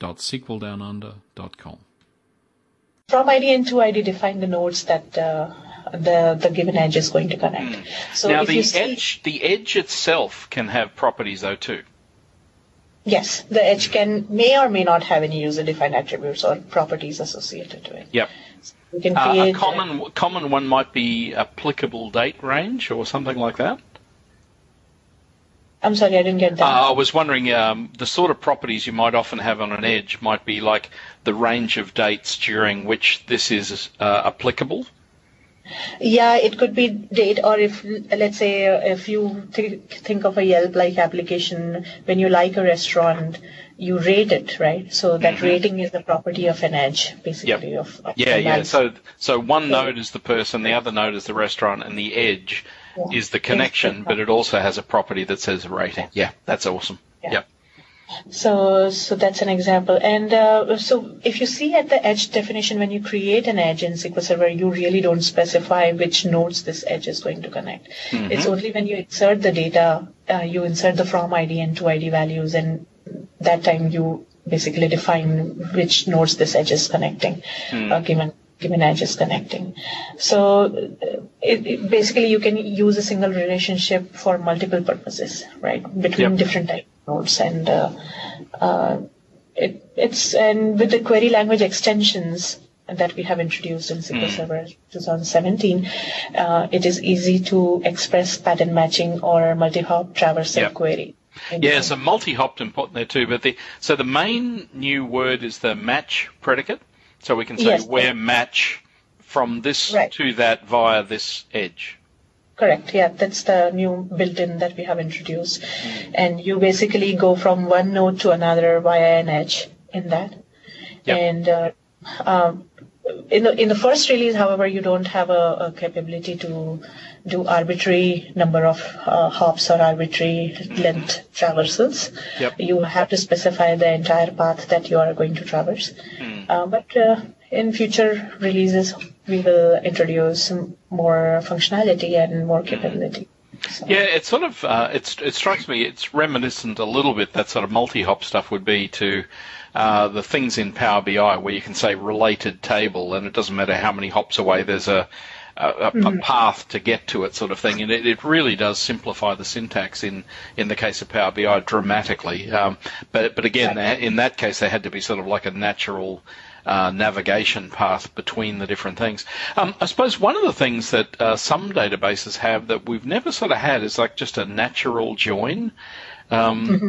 www.sqldownunder.com. From ID and to ID define the nodes that uh, the the given edge is going to connect. Mm. So now the see, edge the edge itself can have properties though too. Yes, the edge can may or may not have any user defined attributes or properties associated to it. Yep. So can create uh, a common a, common one might be applicable date range or something like that. I'm sorry, I didn't get that. Uh, I was wondering um, the sort of properties you might often have on an edge might be like the range of dates during which this is uh, applicable. Yeah, it could be date, or if let's say if you th- think of a Yelp-like application, when you like a restaurant, you rate it, right? So that mm-hmm. rating is the property of an edge, basically. Yep. Of, of yeah, yeah. So so one node is the person, the other node is the restaurant, and the edge yeah. is the connection, but it also has a property that says rating. Yeah, that's awesome. Yeah. Yep. So, so that's an example. And uh, so if you see at the edge definition, when you create an edge in SQL Server, you really don't specify which nodes this edge is going to connect. Mm-hmm. It's only when you insert the data, uh, you insert the from ID and to ID values, and that time you basically define which nodes this edge is connecting, mm. uh, given is connecting. So it, it basically you can use a single relationship for multiple purposes, right? Between yep. different type nodes and uh, uh, it, it's and with the query language extensions that we have introduced in SQL mm. Server 2017, uh, it is easy to express pattern matching or multi-hop traversal yep. query. Yeah, so multi-hopped important there too. But the so the main new word is the match predicate. So we can say yes, where match from this right. to that via this edge. Correct. Yeah, that's the new built-in that we have introduced, mm. and you basically go from one node to another via an edge in that. Yep. And uh, um, in the in the first release, however, you don't have a, a capability to do arbitrary number of uh, hops or arbitrary length traversals. Yep. You have to specify the entire path that you are going to traverse. Mm. Uh, but uh, in future releases, we will introduce more functionality and more capability. So. Yeah, it's sort of uh, it's it strikes me it's reminiscent a little bit that sort of multi-hop stuff would be to uh, the things in Power BI where you can say related table and it doesn't matter how many hops away there's a a, mm-hmm. a, path to get to it, sort of thing. And it, it, really does simplify the syntax in, in the case of Power BI dramatically. Um, but but again, right. in that case, there had to be sort of like a natural. Uh, navigation path between the different things. Um, I suppose one of the things that uh, some databases have that we've never sort of had is like just a natural join. Um, mm-hmm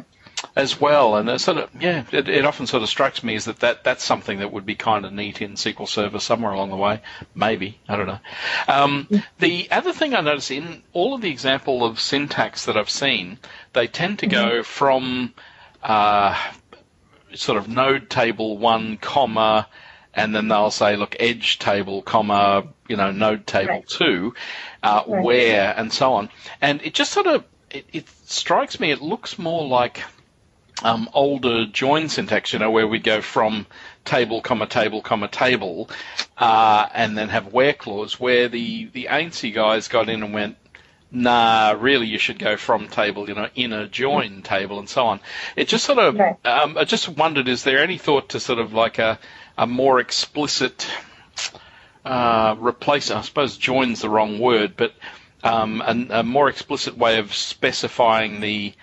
as well. And it sort of, yeah, it, it, often sort of strikes me as that, that that's something that would be kind of neat in SQL Server somewhere along the way. Maybe. I don't know. Um, the other thing I notice in all of the example of syntax that I've seen, they tend to go mm-hmm. from uh, sort of node table one, comma, and then they'll say, look, edge table, comma, you know, node table right. two, uh, right. where, and so on. And it just sort of, it, it strikes me, it looks more like um, older join syntax, you know, where we'd go from table, comma, table, comma, table, uh, and then have where clause, where the, the ANSI guys got in and went, nah, really you should go from table, you know, in a join table and so on. It just sort of, um, I just wondered, is there any thought to sort of like a, a more explicit, uh, replace, I suppose join's the wrong word, but, um, a, a more explicit way of specifying the,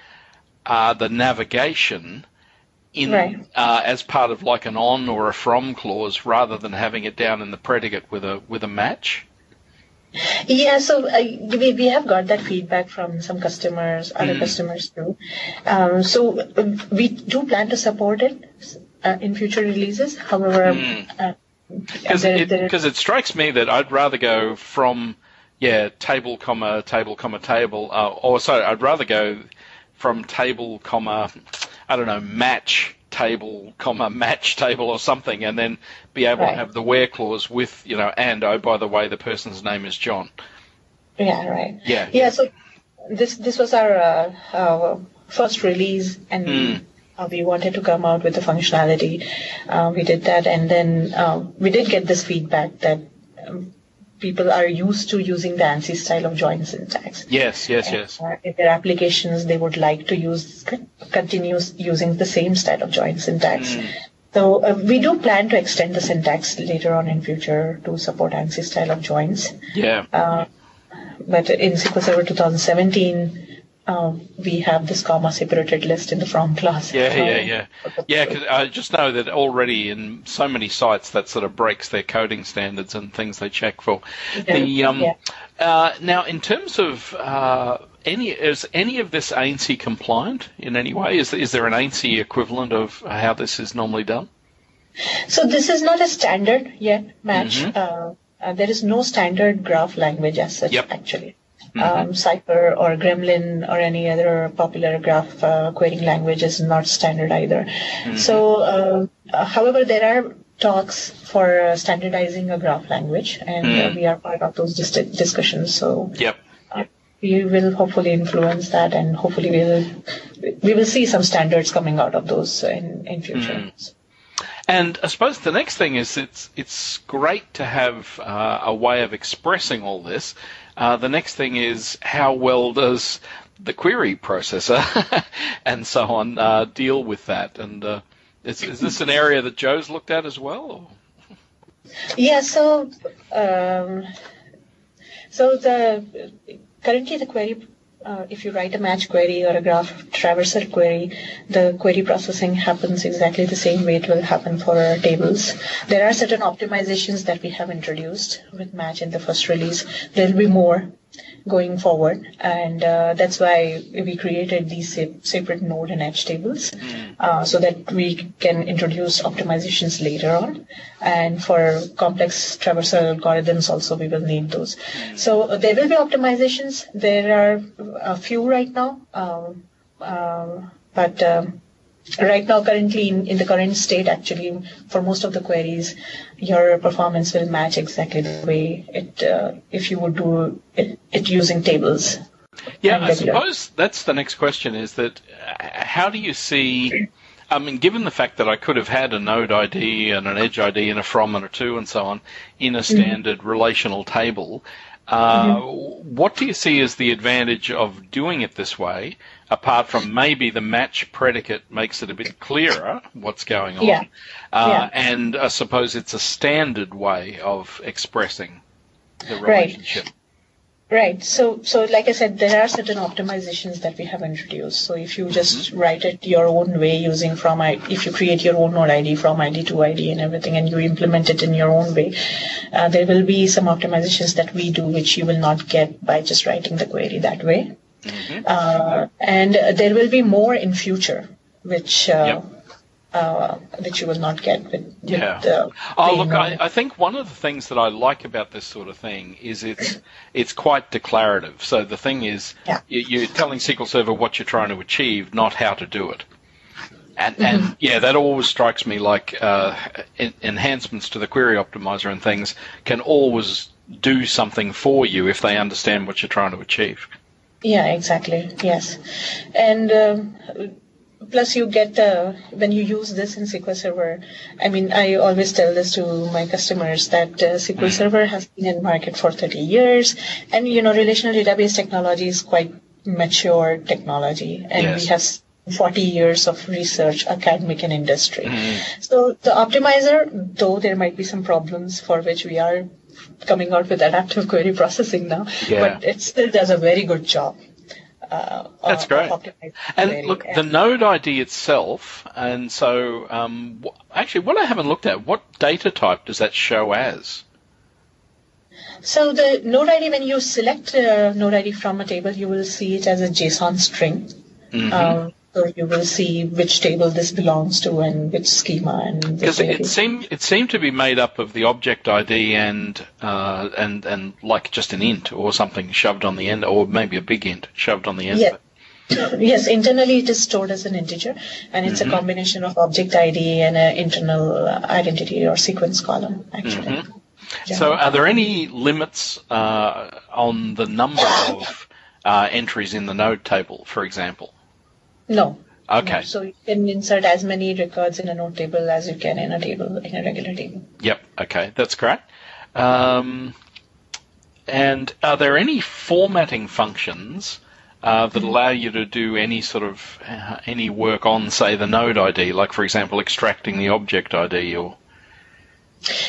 uh, the navigation in right. uh, as part of like an on or a from clause rather than having it down in the predicate with a with a match. Yeah, so uh, we, we have got that feedback from some customers, other mm. customers too. Um, so uh, we do plan to support it uh, in future releases. However, because mm. it, it, it, strikes me that I'd rather go from yeah table comma table comma table, uh, or sorry, I'd rather go from table, comma, I don't know, match table, comma, match table or something, and then be able right. to have the where clause with, you know, and oh, by the way, the person's name is John. Yeah, right. Yeah. Yeah. So this this was our, uh, our first release, and mm. Uh, we wanted to come out with the functionality. Uh, we did that, and then uh, we did get this feedback that um, people are used to using the ANSI style of join syntax. Yes, yes, yes. Uh, in their applications, they would like to use continue using the same style of join syntax. Hmm. So uh, we do plan to extend the syntax later on in future to support ANSI style of joins. Yeah. Uh, but in SQL Server 2017, uh, we have this comma separated list in the from clause. Yeah, Uh, yeah, yeah, yeah. Because I just know that already in so many sites that sort of breaks their coding standards and things they check for. The um, yeah. uh, now in terms of uh, any is any of this ANSI compliant in any way? Is is there an ANSI equivalent of how this is normally done? So this is not a standard yet match. Mhm. Uh, uh, there is no standard graph language as such, Yep. actually. Um, Cypher or Gremlin or any other popular graph uh, querying language is not standard either. So, uh, however, there are talks for uh, standardizing a graph language, and uh, we are part of those dis- discussions. So, Yep. uh, we will hopefully influence that, and hopefully we will we will see some standards coming out of those in in future. And I suppose the next thing is it's it's great to have uh, a way of expressing all this. Uh, the next thing is how well does the query processor and so on uh, deal with that? And uh, is, is this an area that Joe's looked at as well? Yeah, so um, so the currently the query, uh, if you write a match query or a graph traversal query, the query processing happens exactly the same way it will happen for our tables. There are certain optimizations that we have introduced with match in the first release. There will be more going forward, and uh, that's why we created these separate node and edge tables uh, so that we can introduce optimizations later on. And for complex traversal algorithms, also we will need those. So uh, there will be optimizations. There are a few right now, um, um, but um, right now, currently in, in the current state, actually, for most of the queries, your performance will match exactly the way it uh, if you would do it, it using tables. Yeah, I suppose that's the next question is that uh, how do you see, I mean, given the fact that I could have had a node ID and an edge ID and a from and a to and so on in a standard relational table, uh, what do you see as the advantage of doing it this way, apart from maybe the match predicate makes it a bit clearer what's going on? Yeah. Uh, Yeah. And I suppose it's a standard way of expressing the relationship. Right. Right. So, so like I said, there are certain optimizations that we have introduced. So if you just write it your own way using from I, if you create your own node ID from ID to ID and everything, and you implement it in your own way, uh, there will be some optimizations that we do which you will not get by just writing the query that way. Uh, and uh, there will be more in future, which uh, uh, which you will not get with, with Yeah. the Oh, look. I, I think one of the things that I like about this sort of thing is it's it's quite declarative. So the thing is, Yeah. you, you're telling SQL Server what you're trying to achieve, not how to do it. And, Mm-hmm. yeah, that always strikes me like uh, en- enhancements to the query optimizer and things can always do something for you if they understand what you're trying to achieve. Yeah, exactly. Yes, and um, plus you get uh, when you use this in SQL Server. I mean, I always tell this to my customers that uh, SQL Server has been in market for 30 years, and you know, relational database technology is quite mature technology, and Yes. we have 40 years of research, academic and industry. So the optimizer, though there might be some problems for which we are coming out with adaptive query processing now, Yeah. but it still does a very good job. Uh, That's great. And query. look, the node ID itself, and so um, actually, what I haven't looked at, what data type does that show as? So the node ID, when you select uh, node ID from a table, you will see it as a JSON string. Mm-hmm. Um, so you will see which table this belongs to and which schema and Because it seemed it seemed to be made up of the object ID and uh, and and like just an int or something shoved on the end, or maybe a big int shoved on the end. Yeah. Yes, internally it is stored as an integer, and it's Mm-hmm. a combination of object ID and an internal uh, identity or sequence column, actually. Mm-hmm. Yeah. So, are there any limits uh, on the number of uh, entries in the node table, for example? No, Okay. So you can insert as many records in a node table as you can in a table, in a regular table. Yep. Okay, that's great. Um, and are there any formatting functions uh, that allow you to do any sort of uh, any work on, say, the node ID, like for example, extracting the object ID or?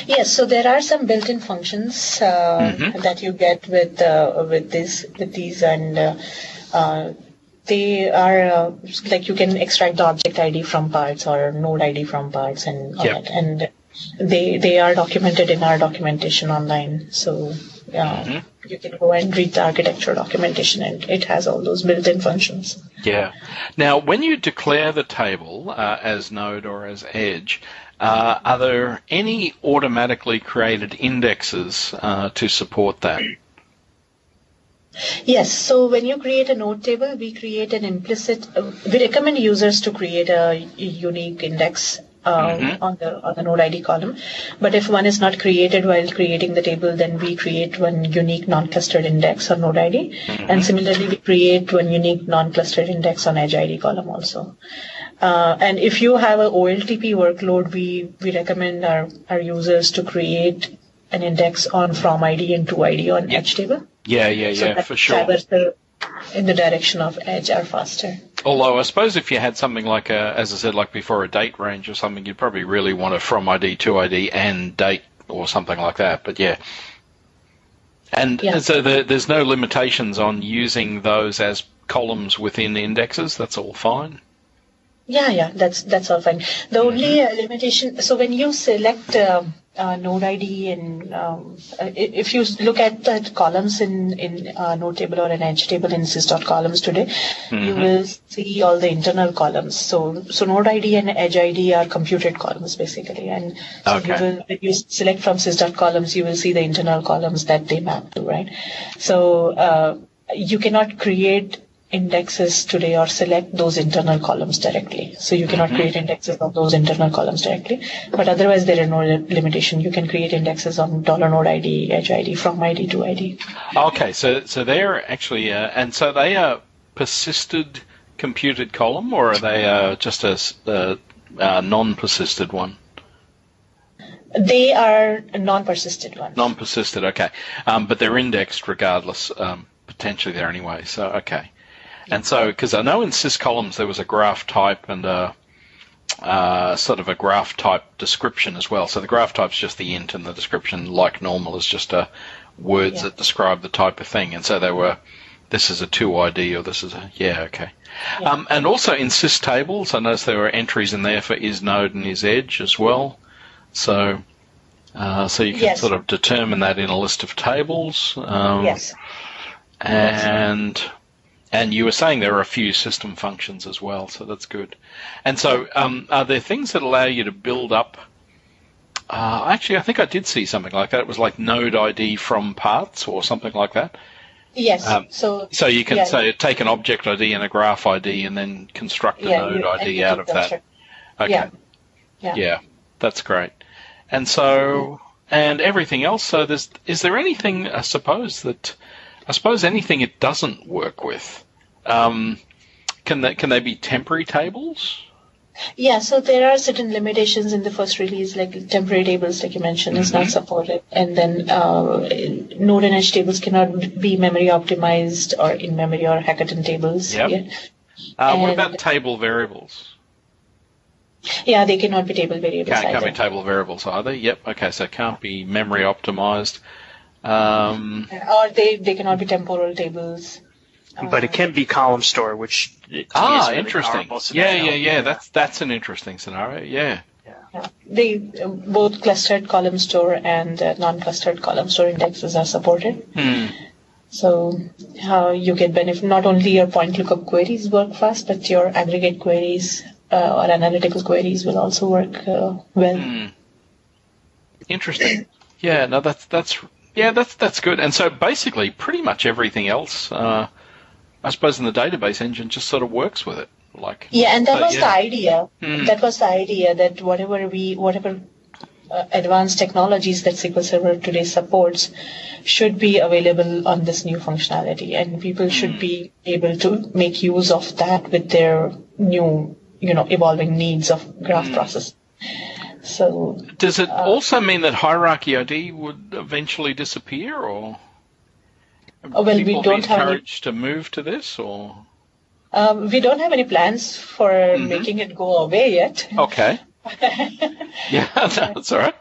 Yes, so there are some built-in functions uh, Mhm. that you get with uh, with this with these, and uh, uh, they are uh, like you can extract the object ID from parts or node ID from parts, and all Yep. that. and they they are documented in our documentation online. So uh, Mhm. you can go and read the architecture documentation, and it has all those built-in functions. Yeah. Now, when you declare the table uh, as node or as edge, uh, are there any automatically created indexes uh, to support that? Yes. So when you create a node table, we create an implicit. Uh, we recommend users to create a unique index uh, Mhm. on the on the node ID column. But if one is not created while creating the table, then we create one unique non-clustered index on node ID, and similarly we create one unique non-clustered index on edge ID column also. Uh, and if you have a OLTP workload, we, we recommend our, our users to create an index on from ID and to ID on edge table. Yeah, yeah, So yeah, that for sure. in the direction of edge are faster. Although I suppose if you had something like a, as I said, like before a date range or something, you'd probably really want a from ID to ID and date or something like that. But yeah. And Yeah. so the, there's no limitations on using those as columns within indexes. That's all fine. Yeah, yeah, that's that's all fine. The only uh, limitation, so when you select um uh, node ID and um, uh, if you look at the columns in in uh, node table or an edge table in sys.columns today, you will see all the internal columns. So so node ID and edge ID are computed columns basically, and so you Okay. will when you select from sys.columns, you will see the internal columns that they map to, right? So uh, you cannot create indexes today or select those internal columns directly. So you cannot create indexes of those internal columns directly. But otherwise, there are no limitation. You can create indexes on dollar node ID, edge ID, from ID to ID. Okay, so so they're actually, uh, and so they are persisted computed column, or are they uh, just a, uh, uh, non-persisted one? They are non-persisted ones. Non-persisted, okay, um, but they're indexed regardless. Um, potentially there anyway. So okay, and so because I know in sys columns there was a graph type and a uh, sort of a graph type description as well. So the graph type's just the int, and the description, like normal, is just uh, words Yeah. that describe the type of thing. And so they were, this is a two ID or this is a yeah okay. Um, and also in sys tables, I noticed there were entries in there for is node and is edge as well. So. Uh, so you can Yes. sort of determine that in a list of tables. Um, Yes. and and you were saying there are a few system functions as well, so that's good. And so, um, are there things that allow you to build up? Uh, actually, I think I did see something like that. It was like node ID from parts or something like that. Yes. Um, so So you can Yeah. say take an object ID and a graph ID and then construct a yeah, node you- ID out of that. Okay. Yeah. Yeah. Yeah, that's great. And so, and everything else. So, there's is there anything? I suppose that, I suppose anything it doesn't work with. Um, can they can they be temporary tables? Yeah, so there are certain limitations in the first release, like temporary tables, like you mentioned, is Mm-hmm. not supported. And then uh, node and edge tables cannot be memory optimized or in memory or Hekaton tables. Yep. Yeah. Uh, what about table variables? yeah, they cannot be table variables Can't, can't be table variables either. Yep. Okay, so it can't be memory optimized. Um, or they, they cannot be temporal tables. But it can be column store, which is ah, really interesting. powerful Yeah, yeah, yeah. That's that's an interesting scenario. Yeah. Yeah. They uh, both clustered column store and uh, non-clustered column store indexes are supported. Hmm. So how you get benefit not only your point lookup queries work fast, but your aggregate queries uh, or analytical queries will also work uh, well. Hmm. Interesting. Yeah, no, that's that's yeah, that's that's good. And so basically, pretty much everything else, uh, I suppose, in the database engine just sort of works with it. Like Yeah, and that But was yeah. the idea. Hmm. That was the idea that whatever we, whatever uh, advanced technologies that SQL Server today supports should be available on this new functionality, and people Hmm. should be able to make use of that with their new, you know, evolving needs of graph Mm. processing. So Does it also mean that hierarchy ID would eventually disappear, or Oh, well, we people don't be have any- to move to this, or um, we don't have any plans for Mm-hmm. making it go away yet. okay, yeah, that's all right.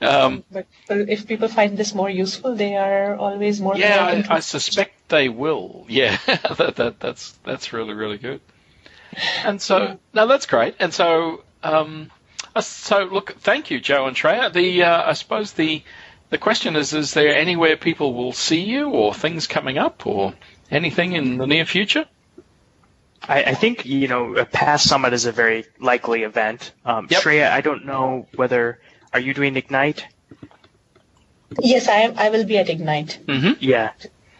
Um, But uh, if people find this more useful, they are always more. yeah, I, I suspect they will. Yeah, that, that that's that's really really good. And so now that's great. And so um, uh, so look, thank you, Joe and Shreya. The uh, I suppose the the question is: Is there anywhere people will see you, or things coming up, or anything in the near future? I, I think you know a PASS Summit is a very likely event. Um, Yep. Shreya, I don't know whether are you doing Ignite? Yes, I am. I will be at Ignite. Mm-hmm. Yeah,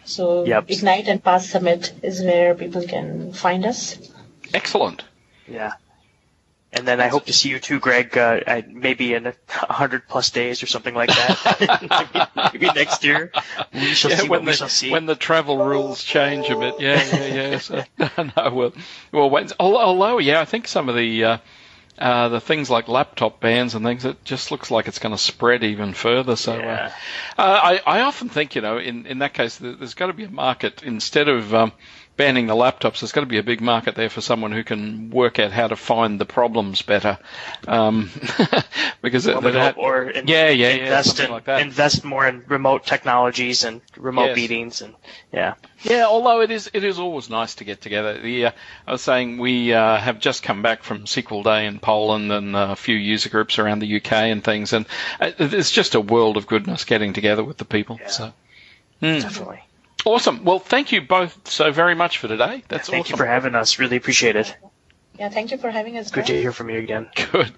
So Yep. Ignite and Pass Summit is where people can find us. Excellent. yeah. And then I hope to see you too, Greg. Uh, maybe in a hundred plus days or something like that. maybe, maybe next year. We shall Yeah, see when the shall see. when the travel rules change a bit. Yeah, yeah, yeah. So, no, well, well, when, al- although yeah, I think some of the uh, uh, the things like laptop bans and things, it just looks like it's going to spread even further. So, Yeah. uh, uh, I I often think you know in in that case there- there's got to be a market instead of um, banning the laptops. There's got to be a big market there for someone who can work out how to find the problems better, um, because it, Or, that- or in- yeah, yeah, yeah, invest something in, like that. invest more in remote technologies and remote Yes. meetings and yeah. Yeah, although it is it is always nice to get together. The uh, I was saying we uh, have just come back from SQL Day in Poland and a few user groups around the UK and things, and uh, it's just a world of goodness getting together with the people. Yeah. So Hmm. Definitely. Awesome. Well, thank you both so very much for today. That's awesome. Thank awesome. you for having us. Really appreciate it. Yeah, thank you for having us. Good back. to hear from you again. Good.